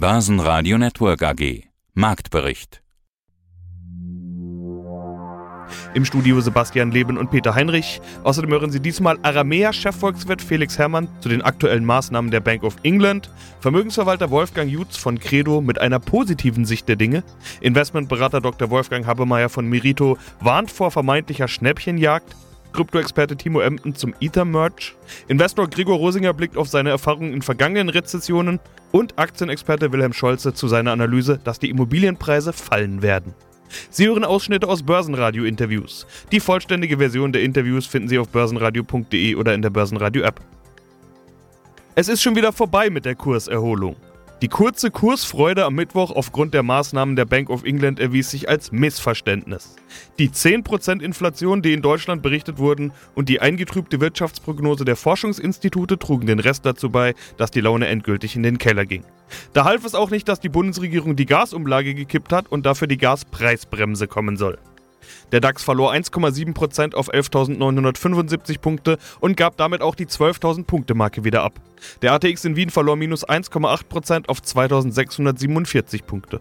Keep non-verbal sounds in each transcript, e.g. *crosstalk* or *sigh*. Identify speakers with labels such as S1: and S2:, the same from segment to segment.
S1: Börsenradio Network AG. Marktbericht.
S2: Im Studio Sebastian Leben und Peter Heinrich. Außerdem hören Sie diesmal Aramea-Chefvolkswirt Felix Herrmann zu den aktuellen Maßnahmen der Bank of England, Vermögensverwalter Wolfgang Jutz von Credo mit einer positiven Sicht der Dinge, Investmentberater Dr. Wolfgang Habemeyer von Merito warnt vor vermeintlicher Schnäppchenjagd, Krypto-Experte Timo Emden zum Ether-Merch, Investor Gregor Rosinger blickt auf seine Erfahrungen in vergangenen Rezessionen und Aktienexperte Wilhelm Scholze zu seiner Analyse, dass die Immobilienpreise fallen werden. Sie hören Ausschnitte aus Börsenradio-Interviews. Die vollständige Version der Interviews finden Sie auf börsenradio.de oder in der Börsenradio-App. Es ist schon wieder vorbei mit der Kurserholung. Die kurze Kursfreude am Mittwoch aufgrund der Maßnahmen der Bank of England erwies sich als Missverständnis. Die 10% Inflation, die in Deutschland berichtet wurden, und die eingetrübte Wirtschaftsprognose der Forschungsinstitute trugen den Rest dazu bei, dass die Laune endgültig in den Keller ging. Da half es auch nicht, dass die Bundesregierung die Gasumlage gekippt hat und dafür die Gaspreisbremse kommen soll. Der DAX verlor 1,7% auf 11.975 Punkte und gab damit auch die 12.000 Punkte Marke wieder ab. Der ATX in Wien verlor minus 1,8% auf 2.647 Punkte.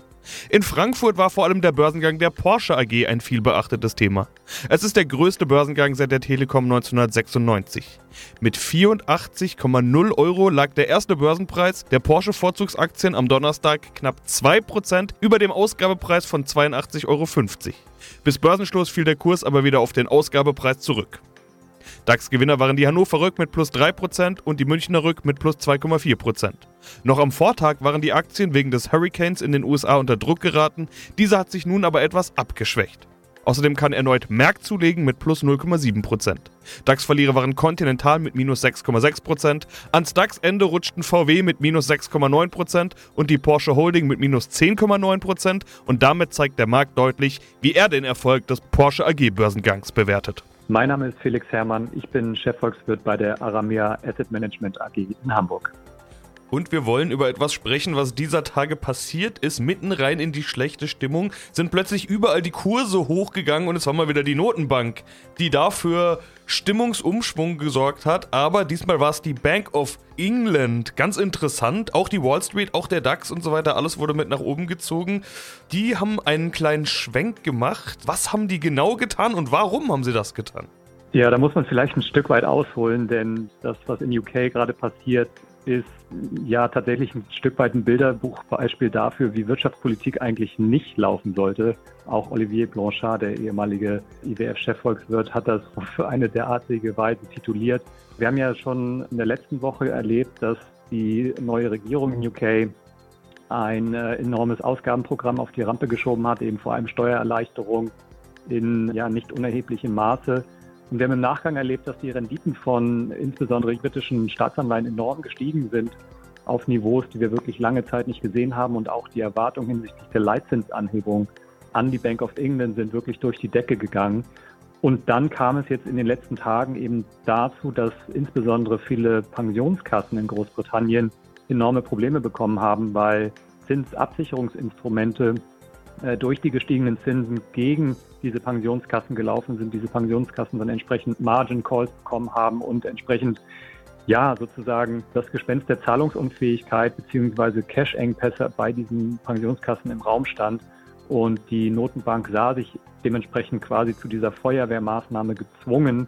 S2: In Frankfurt war vor allem der Börsengang der Porsche AG ein vielbeachtetes Thema. Es ist der größte Börsengang seit der Telekom 1996. Mit 84,0 Euro lag der erste Börsenpreis der Porsche Vorzugsaktien am Donnerstag knapp 2% über dem Ausgabepreis von 82,50 Euro. Bis Börsenschluss fiel der Kurs aber wieder auf den Ausgabepreis zurück. DAX-Gewinner waren die Hannover Rück mit plus 3% und die Münchner Rück mit plus 2,4%. Noch am Vortag waren die Aktien wegen des Hurricanes in den USA unter Druck geraten, dieser hat sich nun aber etwas abgeschwächt. Außerdem kann erneut Merck zulegen mit plus 0,7%. DAX-Verlierer waren Continental mit minus 6,6%, ans DAX-Ende rutschten VW mit minus 6,9% und die Porsche Holding mit minus 10,9% und damit zeigt der Markt deutlich, wie er den Erfolg des Porsche AG-Börsengangs bewertet.
S3: Mein Name ist Felix Herrmann, ich bin Chefvolkswirt bei der Aramea Asset Management AG in Hamburg.
S2: Und wir wollen über etwas sprechen, was dieser Tage passiert ist. Mitten rein in die schlechte Stimmung sind plötzlich überall die Kurse hochgegangen und es war mal wieder die Notenbank, die dafür Stimmungsumschwung gesorgt hat. Aber diesmal war es die Bank of England. Ganz interessant. Auch die Wall Street, auch der DAX und so weiter, alles wurde mit nach oben gezogen. Die haben einen kleinen Schwenk gemacht. Was haben die genau getan und warum haben sie das getan?
S3: Ja, da muss man vielleicht ein Stück weit ausholen, denn das, was in UK gerade passiert, ist ja tatsächlich ein Stück weit ein Bilderbuchbeispiel dafür, wie Wirtschaftspolitik eigentlich nicht laufen sollte. Auch Olivier Blanchard, der ehemalige IWF-Chefvolkswirt, hat das für eine derartige Weise tituliert. Wir haben ja schon in der letzten Woche erlebt, dass die neue Regierung in UK ein äh, enormes Ausgabenprogramm auf die Rampe geschoben hat, eben vor allem Steuererleichterung in ja nicht unerheblichem Maße. Und wir haben im Nachgang erlebt, dass die Renditen von insbesondere britischen Staatsanleihen enorm gestiegen sind auf Niveaus, die wir wirklich lange Zeit nicht gesehen haben. Und auch die Erwartungen hinsichtlich der Leitzinsanhebung an die Bank of England sind wirklich durch die Decke gegangen. Und dann kam es jetzt in den letzten Tagen eben dazu, dass insbesondere viele Pensionskassen in Großbritannien enorme Probleme bekommen haben, weil Zinsabsicherungsinstrumente durch die gestiegenen Zinsen gegen diese Pensionskassen gelaufen sind, diese Pensionskassen dann entsprechend Margin Calls bekommen haben und entsprechend ja sozusagen das Gespenst der Zahlungsunfähigkeit beziehungsweise Cash-Engpässe bei diesen Pensionskassen im Raum stand. Und die Notenbank sah sich dementsprechend quasi zu dieser Feuerwehrmaßnahme gezwungen,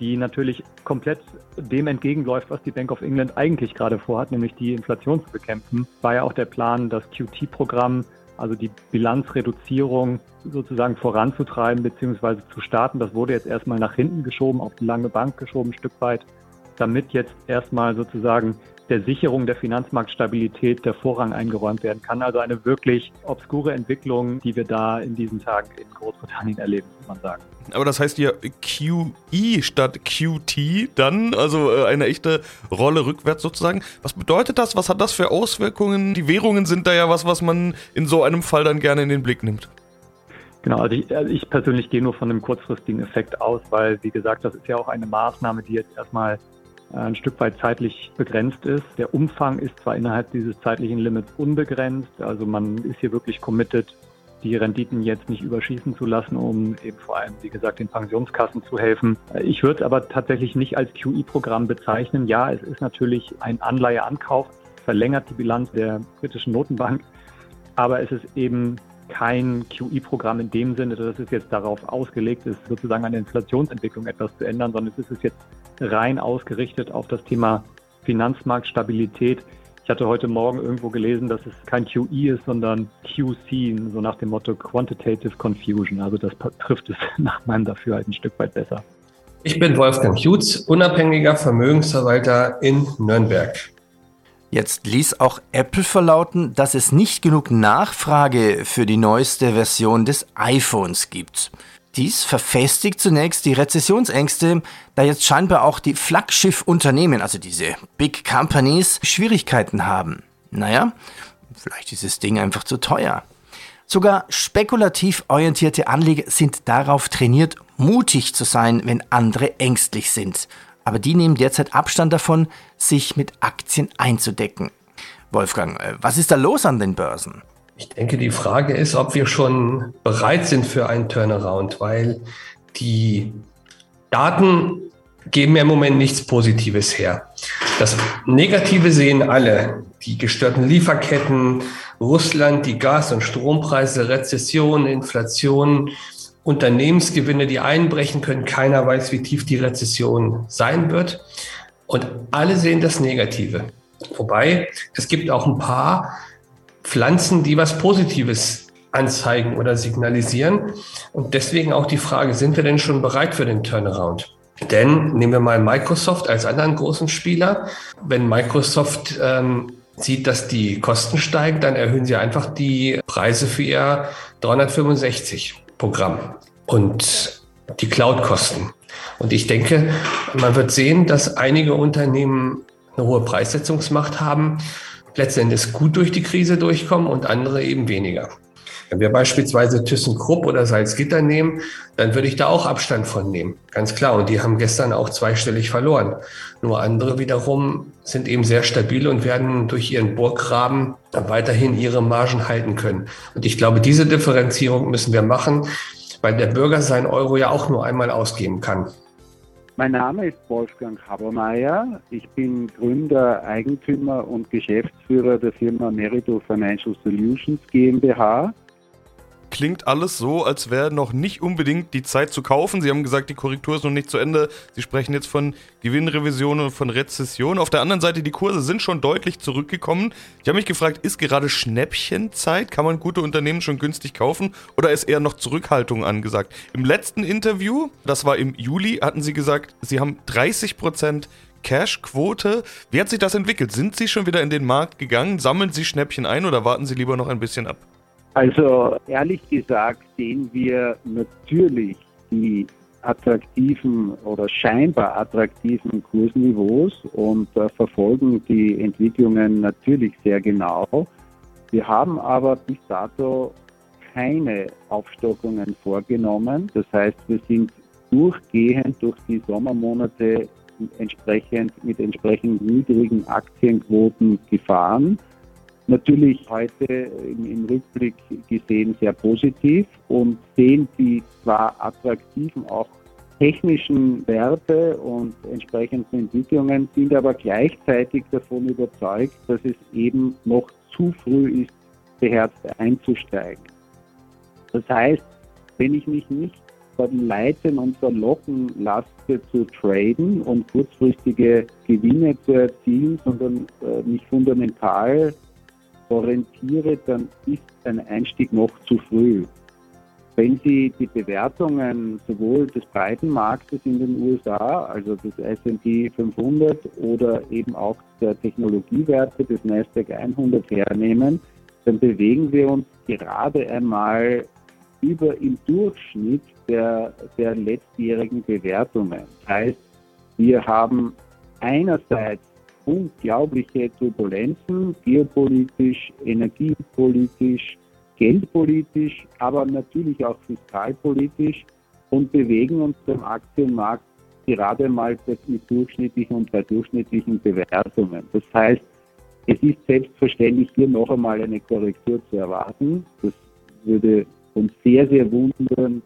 S3: die natürlich komplett dem entgegenläuft, was die Bank of England eigentlich gerade vorhat, nämlich die Inflation zu bekämpfen. War ja auch der Plan, das QT-Programm also die Bilanzreduzierung sozusagen voranzutreiben bzw. zu starten. Das wurde jetzt erstmal nach hinten geschoben, auf die lange Bank geschoben, ein Stück weit, damit jetzt erstmal sozusagen der Sicherung der Finanzmarktstabilität der Vorrang eingeräumt werden kann. Also eine wirklich obskure Entwicklung, die wir da in diesen Tagen in Großbritannien erleben, muss man sagen.
S2: Aber das heißt ja QE statt QT dann, also äh, eine echte Rolle rückwärts sozusagen. Was bedeutet das? Was hat das für Auswirkungen? Die Währungen sind da ja was, was man in so einem Fall dann gerne in den Blick nimmt.
S3: Genau, also ich, also ich persönlich gehe nur von einem kurzfristigen Effekt aus, weil, wie gesagt, das ist ja auch eine Maßnahme, die jetzt erstmal ein Stück weit zeitlich begrenzt ist. Der Umfang ist zwar innerhalb dieses zeitlichen Limits unbegrenzt, also man ist hier wirklich committed, die Renditen jetzt nicht überschießen zu lassen, um eben vor allem, wie gesagt, den Pensionskassen zu helfen. Ich würde es aber tatsächlich nicht als QE-Programm bezeichnen. Ja, es ist natürlich ein Anleiheankauf. verlängert die Bilanz der britischen Notenbank. Aber es ist eben kein QE-Programm in dem Sinne, dass es jetzt darauf ausgelegt ist, sozusagen an der Inflationsentwicklung etwas zu ändern, sondern es ist jetzt rein ausgerichtet auf das Thema Finanzmarktstabilität. Ich hatte heute Morgen irgendwo gelesen, dass es kein QE ist, sondern QC, so nach dem Motto Quantitative Confusion. Also das trifft es *laughs* nach meinem Dafürhalten ein Stück weit besser.
S4: Ich bin Wolfgang Jutz, unabhängiger Vermögensverwalter in Nürnberg.
S5: Jetzt ließ auch Apple verlauten, dass es nicht genug Nachfrage für die neueste Version des iPhones gibt. Dies verfestigt zunächst die Rezessionsängste, da jetzt scheinbar auch die Flaggschiffunternehmen, also diese Big Companies, Schwierigkeiten haben. Naja, vielleicht ist das Ding einfach zu teuer. Sogar spekulativ orientierte Anleger sind darauf trainiert, mutig zu sein, wenn andere ängstlich sind. Aber die nehmen derzeit Abstand davon, sich mit Aktien einzudecken. Wolfgang, äh, was ist da los an den Börsen?
S4: Ich denke, die Frage ist, ob wir schon bereit sind für einen Turnaround, weil die Daten geben ja im Moment nichts Positives her. Das Negative sehen alle. Die gestörten Lieferketten, Russland, die Gas- und Strompreise, Rezession, Inflation, Unternehmensgewinne, die einbrechen können. Keiner weiß, wie tief die Rezession sein wird. Und alle sehen das Negative. Wobei es gibt auch ein paar Pflanzen, die was Positives anzeigen oder signalisieren. Und deswegen auch die Frage, sind wir denn schon bereit für den Turnaround? Denn nehmen wir mal Microsoft als anderen großen Spieler. Wenn Microsoft ähm, sieht, dass die Kosten steigen, dann erhöhen sie einfach die Preise für ihr 365 Programm und die Cloud-Kosten. Und ich denke, man wird sehen, dass einige Unternehmen eine hohe Preissetzungsmacht haben letztendlich gut durch die Krise durchkommen und andere eben weniger. Wenn wir beispielsweise ThyssenKrupp oder Salzgitter nehmen, dann würde ich da auch Abstand von nehmen. Ganz klar. Und die haben gestern auch zweistellig verloren. Nur andere wiederum sind eben sehr stabil und werden durch ihren Burggraben weiterhin ihre Margen halten können. Und ich glaube, diese Differenzierung müssen wir machen, weil der Bürger sein Euro ja auch nur einmal ausgeben kann.
S6: Mein Name ist Wolfgang Habermeier. Ich bin Gründer, Eigentümer und Geschäftsführer der Firma Merito Financial Solutions GmbH
S2: klingt alles so, als wäre noch nicht unbedingt die Zeit zu kaufen. Sie haben gesagt, die Korrektur ist noch nicht zu Ende. Sie sprechen jetzt von Gewinnrevision und von Rezession. Auf der anderen Seite, die Kurse sind schon deutlich zurückgekommen. Ich habe mich gefragt, ist gerade Schnäppchenzeit? Kann man gute Unternehmen schon günstig kaufen oder ist eher noch Zurückhaltung angesagt? Im letzten Interview, das war im Juli, hatten Sie gesagt, Sie haben 30 Prozent Cash-Quote. Wie hat sich das entwickelt? Sind Sie schon wieder in den Markt gegangen? Sammeln Sie Schnäppchen ein oder warten Sie lieber noch ein bisschen ab?
S6: Also ehrlich gesagt sehen wir natürlich die attraktiven oder scheinbar attraktiven Kursniveaus und äh, verfolgen die Entwicklungen natürlich sehr genau. Wir haben aber bis dato keine Aufstockungen vorgenommen. Das heißt, wir sind durchgehend durch die Sommermonate entsprechend mit entsprechend niedrigen Aktienquoten gefahren natürlich heute im, Rückblick gesehen sehr positiv und sehen die zwar attraktiven auch technischen Werte und entsprechenden Entwicklungen, sind aber gleichzeitig davon überzeugt, dass es eben noch zu früh ist, beherzt einzusteigen. Das heißt, wenn ich mich nicht verleiten und verlocken lasse zu traden und kurzfristige Gewinne zu erzielen, sondern äh, mich fundamental orientiere, dann ist ein Einstieg noch zu früh. Wenn Sie die Bewertungen sowohl des breiten Marktes in den USA, also des S&P 500 oder eben auch der Technologiewerte des Nasdaq 100 hernehmen, dann bewegen wir uns gerade einmal über im Durchschnitt der, der letztjährigen Bewertungen. Das heißt, wir haben einerseits unglaubliche Turbulenzen, geopolitisch, energiepolitisch, geldpolitisch, aber natürlich auch fiskalpolitisch und bewegen uns beim Aktienmarkt gerade mal mit durchschnittlichen und bei durchschnittlichen Bewertungen. Das heißt, es ist selbstverständlich hier noch einmal eine Korrektur zu erwarten. Das würde uns sehr, sehr wundern,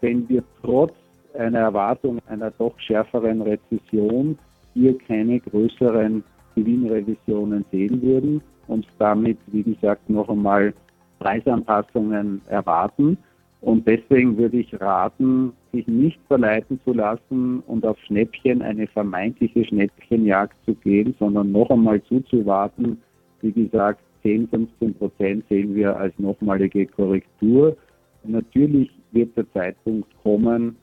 S6: wenn wir trotz einer Erwartung einer doch schärferen Rezession hier keine größeren Gewinnrevisionen sehen würden und damit, wie gesagt, noch einmal Preisanpassungen erwarten. Und deswegen würde ich raten, sich nicht verleiten zu lassen und auf Schnäppchen, eine vermeintliche Schnäppchenjagd zu gehen, sondern noch einmal zuzuwarten. Wie gesagt, 10, 15 Prozent sehen wir als nochmalige Korrektur. Natürlich wird der Zeitpunkt kommen,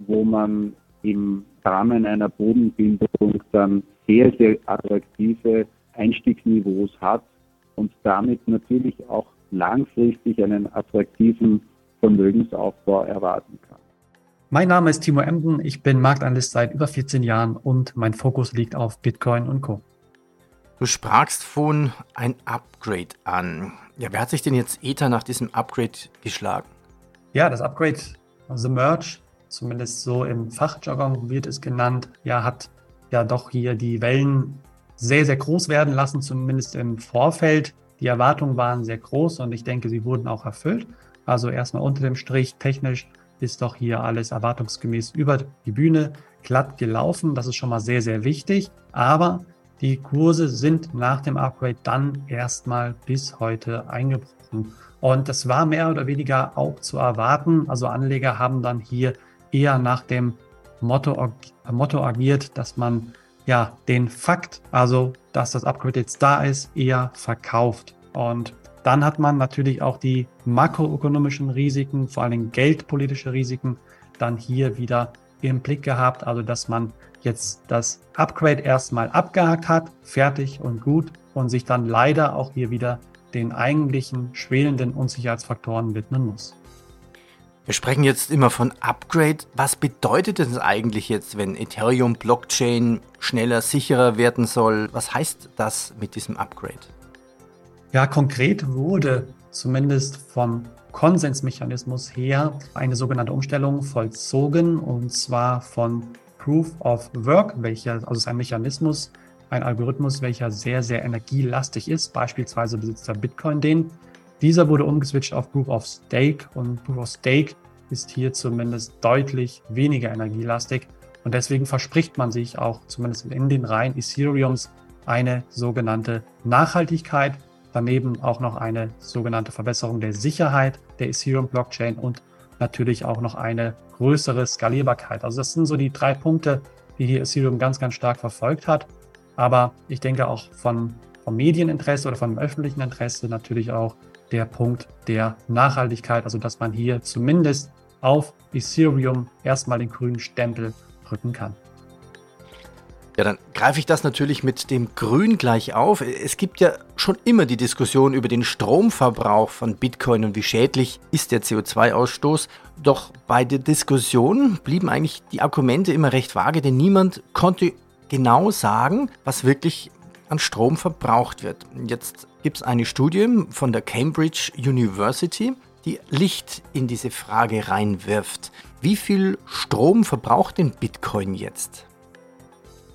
S6: wo man im Rahmen einer Bodenbildung dann sehr, sehr attraktive Einstiegsniveaus hat und damit natürlich auch langfristig einen attraktiven Vermögensaufbau erwarten kann.
S7: Mein Name ist Timo Emden, ich bin Marktanalyst seit über 14 Jahren und mein Fokus liegt auf Bitcoin und Co.
S5: Du sprachst von ein Upgrade an. Ja, wer hat sich denn jetzt Ether nach diesem Upgrade geschlagen?
S7: Ja, das Upgrade, also Merge, zumindest so im Fachjargon wird es genannt, ja, hat ja doch hier die Wellen sehr, sehr groß werden lassen, zumindest im Vorfeld. Die Erwartungen waren sehr groß und ich denke, sie wurden auch erfüllt. Also erstmal unter dem Strich technisch ist doch hier alles erwartungsgemäß über die Bühne glatt gelaufen. Das ist schon mal sehr, sehr wichtig. Aber die Kurse sind nach dem Upgrade dann erstmal bis heute eingebrochen. Und das war mehr oder weniger auch zu erwarten. Also Anleger haben dann hier eher nach dem Motto, Motto agiert, dass man ja den Fakt, also dass das Upgrade jetzt da ist, eher verkauft. Und dann hat man natürlich auch die makroökonomischen Risiken, vor allem geldpolitische Risiken, dann hier wieder im Blick gehabt. Also dass man jetzt das Upgrade erstmal abgehakt hat, fertig und gut und sich dann leider auch hier wieder den eigentlichen schwelenden Unsicherheitsfaktoren widmen muss.
S5: Wir sprechen jetzt immer von Upgrade. Was bedeutet das eigentlich jetzt, wenn Ethereum Blockchain schneller, sicherer werden soll? Was heißt das mit diesem Upgrade?
S7: Ja, konkret wurde zumindest vom Konsensmechanismus her eine sogenannte Umstellung vollzogen und zwar von Proof of Work, welcher, also ist ein Mechanismus, ein Algorithmus, welcher sehr, sehr energielastig ist. Beispielsweise besitzt der Bitcoin den. Dieser wurde umgeswitcht auf Proof of Stake und Proof of Stake ist hier zumindest deutlich weniger energielastig und deswegen verspricht man sich auch zumindest in den Reihen Ethereums eine sogenannte Nachhaltigkeit daneben auch noch eine sogenannte Verbesserung der Sicherheit der Ethereum Blockchain und natürlich auch noch eine größere Skalierbarkeit. Also das sind so die drei Punkte, die hier Ethereum ganz, ganz stark verfolgt hat. Aber ich denke auch von, vom Medieninteresse oder vom öffentlichen Interesse natürlich auch der Punkt der Nachhaltigkeit, also dass man hier zumindest auf Ethereum erstmal den grünen Stempel drücken kann.
S5: Ja, dann greife ich das natürlich mit dem Grün gleich auf. Es gibt ja schon immer die Diskussion über den Stromverbrauch von Bitcoin und wie schädlich ist der CO2-Ausstoß. Doch bei der Diskussion blieben eigentlich die Argumente immer recht vage, denn niemand konnte genau sagen, was wirklich an Strom verbraucht wird. Jetzt gibt es eine Studie von der Cambridge University, die Licht in diese Frage reinwirft. Wie viel Strom verbraucht denn Bitcoin jetzt?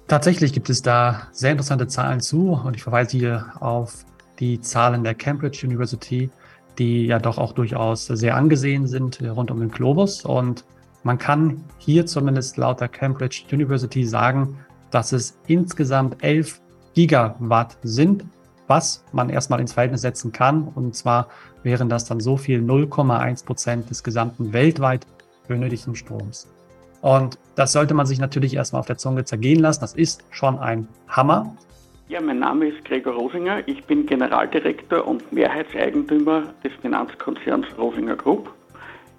S7: Tatsächlich gibt es da sehr interessante Zahlen zu und ich verweise hier auf die Zahlen der Cambridge University, die ja doch auch durchaus sehr angesehen sind rund um den Globus. Und man kann hier zumindest laut der Cambridge University sagen, dass es insgesamt 11 Gigawatt sind, was man erstmal ins Verhältnis setzen kann. Und zwar wären das dann so viel 0,1 Prozent des gesamten weltweit benötigten Stroms. Und das sollte man sich natürlich erstmal auf der Zunge zergehen lassen. Das ist schon ein Hammer.
S8: Ja, mein Name ist Gregor Rosinger. Ich bin Generaldirektor und Mehrheitseigentümer des Finanzkonzerns Rosinger Group.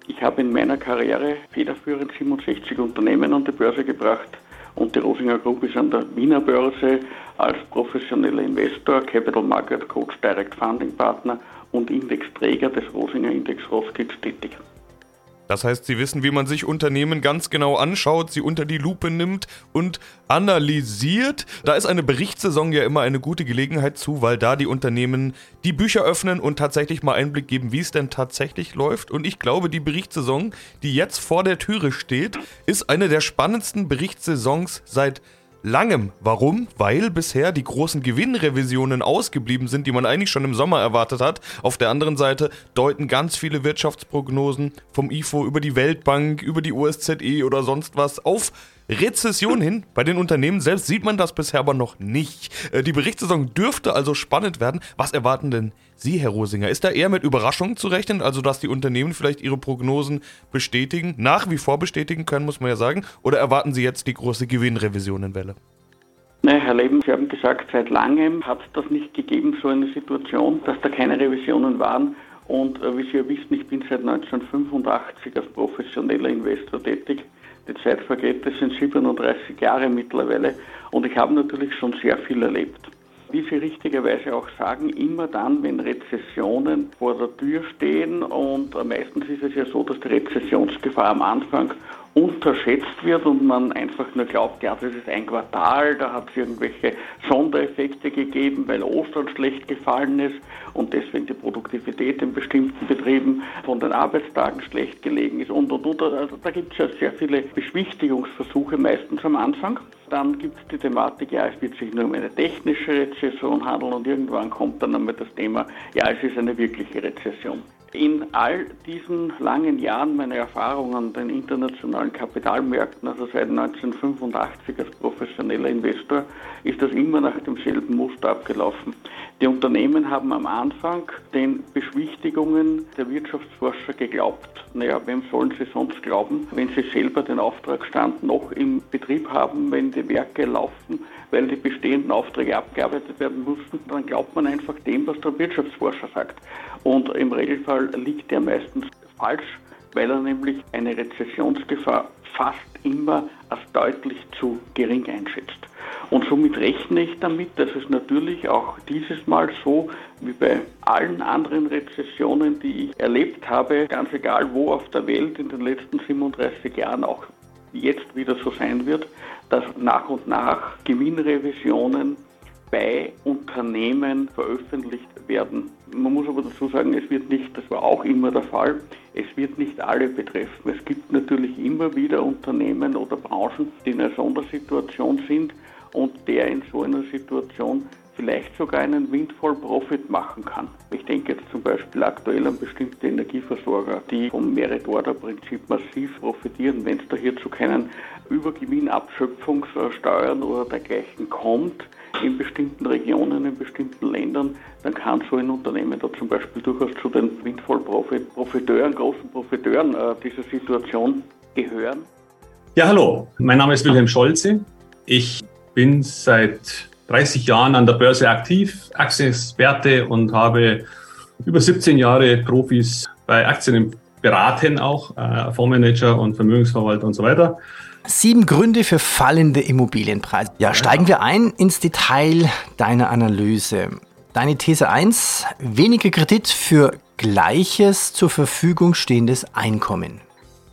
S8: Ich habe in meiner Karriere federführend 67 Unternehmen an die Börse gebracht und die Rosinger Group ist an der Wiener Börse als professioneller Investor, Capital Market Coach, Direct Funding Partner und Indexträger des Rosinger Index Roskilde tätig.
S2: Das heißt, sie wissen, wie man sich Unternehmen ganz genau anschaut, sie unter die Lupe nimmt und analysiert. Da ist eine Berichtssaison ja immer eine gute Gelegenheit zu, weil da die Unternehmen die Bücher öffnen und tatsächlich mal Einblick geben, wie es denn tatsächlich läuft. Und ich glaube, die Berichtssaison, die jetzt vor der Türe steht, ist eine der spannendsten Berichtssaisons seit langem. Warum? Weil bisher die großen Gewinnrevisionen ausgeblieben sind, die man eigentlich schon im Sommer erwartet hat. Auf der anderen Seite deuten ganz viele Wirtschaftsprognosen vom IFO über die Weltbank, über die USZE oder sonst was auf Rezession hin. Bei den Unternehmen selbst sieht man das bisher aber noch nicht. Äh, die Berichtssaison dürfte also spannend werden. Was erwarten denn Sie, Herr Rosinger? Ist da eher mit Überraschungen zu rechnen, also dass die Unternehmen vielleicht ihre Prognosen bestätigen, nach wie vor bestätigen können, muss man ja sagen? Oder erwarten Sie jetzt die große Gewinnrevisionenwelle?
S8: Nein, Herr Leben, Sie haben gesagt, seit langem hat es das nicht gegeben, so eine Situation, dass da keine Revisionen waren. Und äh, wie Sie ja wissen, ich bin seit 1985 als professioneller Investor tätig. Die Zeit vergeht, das sind 37 Jahre mittlerweile und ich habe natürlich schon sehr viel erlebt. Wie Sie richtigerweise auch sagen, immer dann, wenn Rezessionen vor der Tür stehen und meistens ist es ja so, dass die Rezessionsgefahr am Anfang unterschätzt wird und man einfach nur glaubt, ja, das ist ein Quartal, da hat es irgendwelche Sondereffekte gegeben, weil Ostern schlecht gefallen ist und deswegen die Produktivität in bestimmten Betrieben von den Arbeitstagen schlecht gelegen ist und und und. Also da gibt es ja sehr viele Beschwichtigungsversuche meistens am Anfang. Dann gibt es die Thematik, ja, es wird sich nur um eine technische Rezession handeln und irgendwann kommt dann einmal das Thema, ja, es ist eine wirkliche Rezession. In all diesen langen Jahren meiner Erfahrungen an den internationalen Kapitalmärkten, also seit 1985 als professioneller Investor, ist das immer nach demselben Muster abgelaufen. Die Unternehmen haben am Anfang den Beschwichtigungen der Wirtschaftsforscher geglaubt. Naja, wem sollen sie sonst glauben, wenn sie selber den Auftragsstand noch im Betrieb haben, wenn die Werke laufen, weil die bestehenden Aufträge abgearbeitet werden mussten, dann glaubt man einfach dem, was der Wirtschaftsforscher sagt. Und im Regelfall liegt der meistens falsch, weil er nämlich eine Rezessionsgefahr fast immer als deutlich zu gering einschätzt. Und somit rechne ich damit, dass es natürlich auch dieses Mal so wie bei allen anderen Rezessionen, die ich erlebt habe, ganz egal wo auf der Welt in den letzten 37 Jahren auch jetzt wieder so sein wird, dass nach und nach Gewinnrevisionen bei Unternehmen veröffentlicht werden. Man muss aber dazu sagen, es wird nicht, das war auch immer der Fall, es wird nicht alle betreffen. Es gibt natürlich immer wieder Unternehmen oder Branchen, die in einer Sondersituation sind und der in so einer Situation vielleicht sogar einen Windfall Profit machen kann. Ich denke jetzt zum Beispiel aktuell an bestimmte Energieversorger, die vom Merit-Order-Prinzip massiv profitieren. Wenn es da hier zu keinen Übergewinnabschöpfungssteuern oder dergleichen kommt, in bestimmten Regionen, in bestimmten Ländern, dann kann so ein Unternehmen da zum Beispiel durchaus zu den Windfall-Profiteuren, großen Profiteuren äh, dieser Situation gehören.
S9: Ja, hallo, mein Name ist Wilhelm Scholze. Ich bin seit 30 Jahren an der Börse aktiv, Aktienexperte und habe über 17 Jahre Profis bei Aktien beraten, auch äh, Fondsmanager und Vermögensverwalter und so weiter.
S5: Sieben Gründe für fallende Immobilienpreise. Ja, steigen wir ein ins Detail deiner Analyse. Deine These 1, weniger Kredit für gleiches zur Verfügung stehendes Einkommen.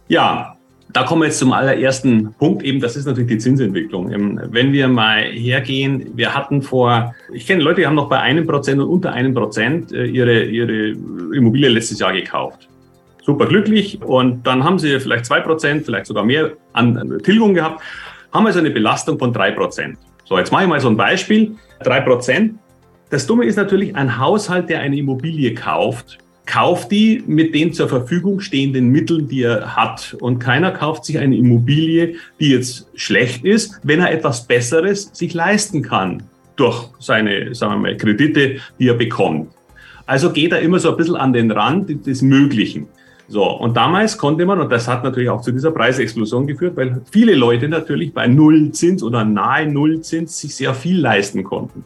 S9: Ja, da kommen wir jetzt zum allerersten Punkt, eben das ist natürlich die Zinsentwicklung. Ähm, wenn wir mal hergehen, wir hatten vor, ich kenne Leute, die haben noch bei einem Prozent und unter einem Prozent äh, ihre, ihre Immobilie letztes Jahr gekauft. Super glücklich und dann haben sie vielleicht zwei Prozent, vielleicht sogar mehr an Tilgung gehabt, haben also eine Belastung von drei Prozent. So, jetzt mache ich mal so ein Beispiel. Drei Prozent. Das Dumme ist natürlich, ein Haushalt, der eine Immobilie kauft, kauft die mit den zur Verfügung stehenden Mitteln, die er hat. Und keiner kauft sich eine Immobilie, die jetzt schlecht ist, wenn er etwas Besseres sich leisten kann durch seine, sagen wir mal, Kredite, die er bekommt. Also geht er immer so ein bisschen an den Rand des Möglichen. So, und damals konnte man, und das hat natürlich auch zu dieser Preisexplosion geführt, weil viele Leute natürlich bei Nullzins oder nahe Nullzins sich sehr viel leisten konnten.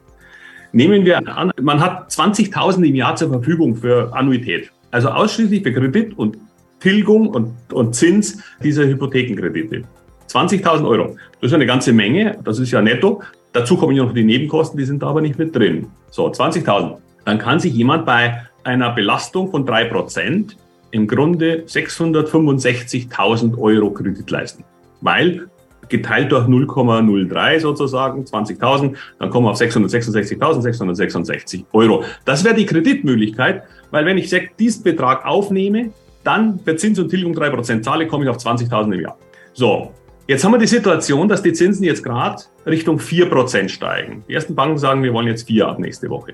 S9: Nehmen wir an, man hat 20.000 im Jahr zur Verfügung für Annuität. Also ausschließlich für Kredit und Tilgung und, und Zins dieser Hypothekenkredite. 20.000 Euro. Das ist eine ganze Menge. Das ist ja netto. Dazu kommen ja noch die Nebenkosten, die sind da aber nicht mit drin. So, 20.000. Dann kann sich jemand bei einer Belastung von 3% im Grunde 665.000 Euro Kredit leisten. Weil geteilt durch 0,03 sozusagen, 20.000, dann kommen wir auf 666.666 Euro. Das wäre die Kreditmöglichkeit, weil wenn ich diesen Betrag aufnehme, dann für Zins und Tilgung 3% zahle, komme ich auf 20.000 im Jahr. So, jetzt haben wir die Situation, dass die Zinsen jetzt gerade Richtung 4% steigen. Die ersten Banken sagen, wir wollen jetzt 4 ab nächste Woche.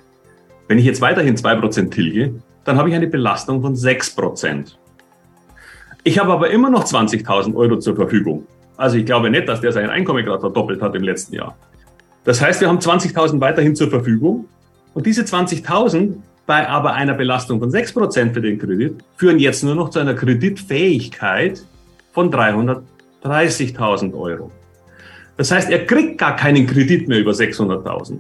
S9: Wenn ich jetzt weiterhin 2% tilge, dann habe ich eine Belastung von 6%. Ich habe aber immer noch 20.000 Euro zur Verfügung. Also ich glaube nicht, dass der sein Einkommen gerade verdoppelt hat im letzten Jahr. Das heißt, wir haben 20.000 weiterhin zur Verfügung. Und diese 20.000 bei aber einer Belastung von 6% für den Kredit führen jetzt nur noch zu einer Kreditfähigkeit von 330.000 Euro. Das heißt, er kriegt gar keinen Kredit mehr über 600.000.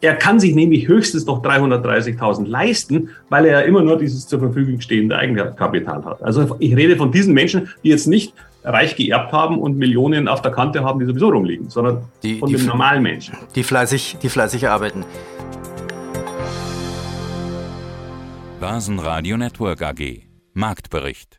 S9: Er kann sich nämlich höchstens noch 330.000 leisten, weil er ja immer nur dieses zur Verfügung stehende Eigenkapital hat. Also ich rede von diesen Menschen, die jetzt nicht reich geerbt haben und Millionen auf der Kante haben, die sowieso rumliegen, sondern
S5: Die,
S9: von
S5: die,
S9: dem normalen Menschen.
S5: die, fleißig, die fleißig arbeiten.
S1: Börsenradio Network AG. Marktbericht.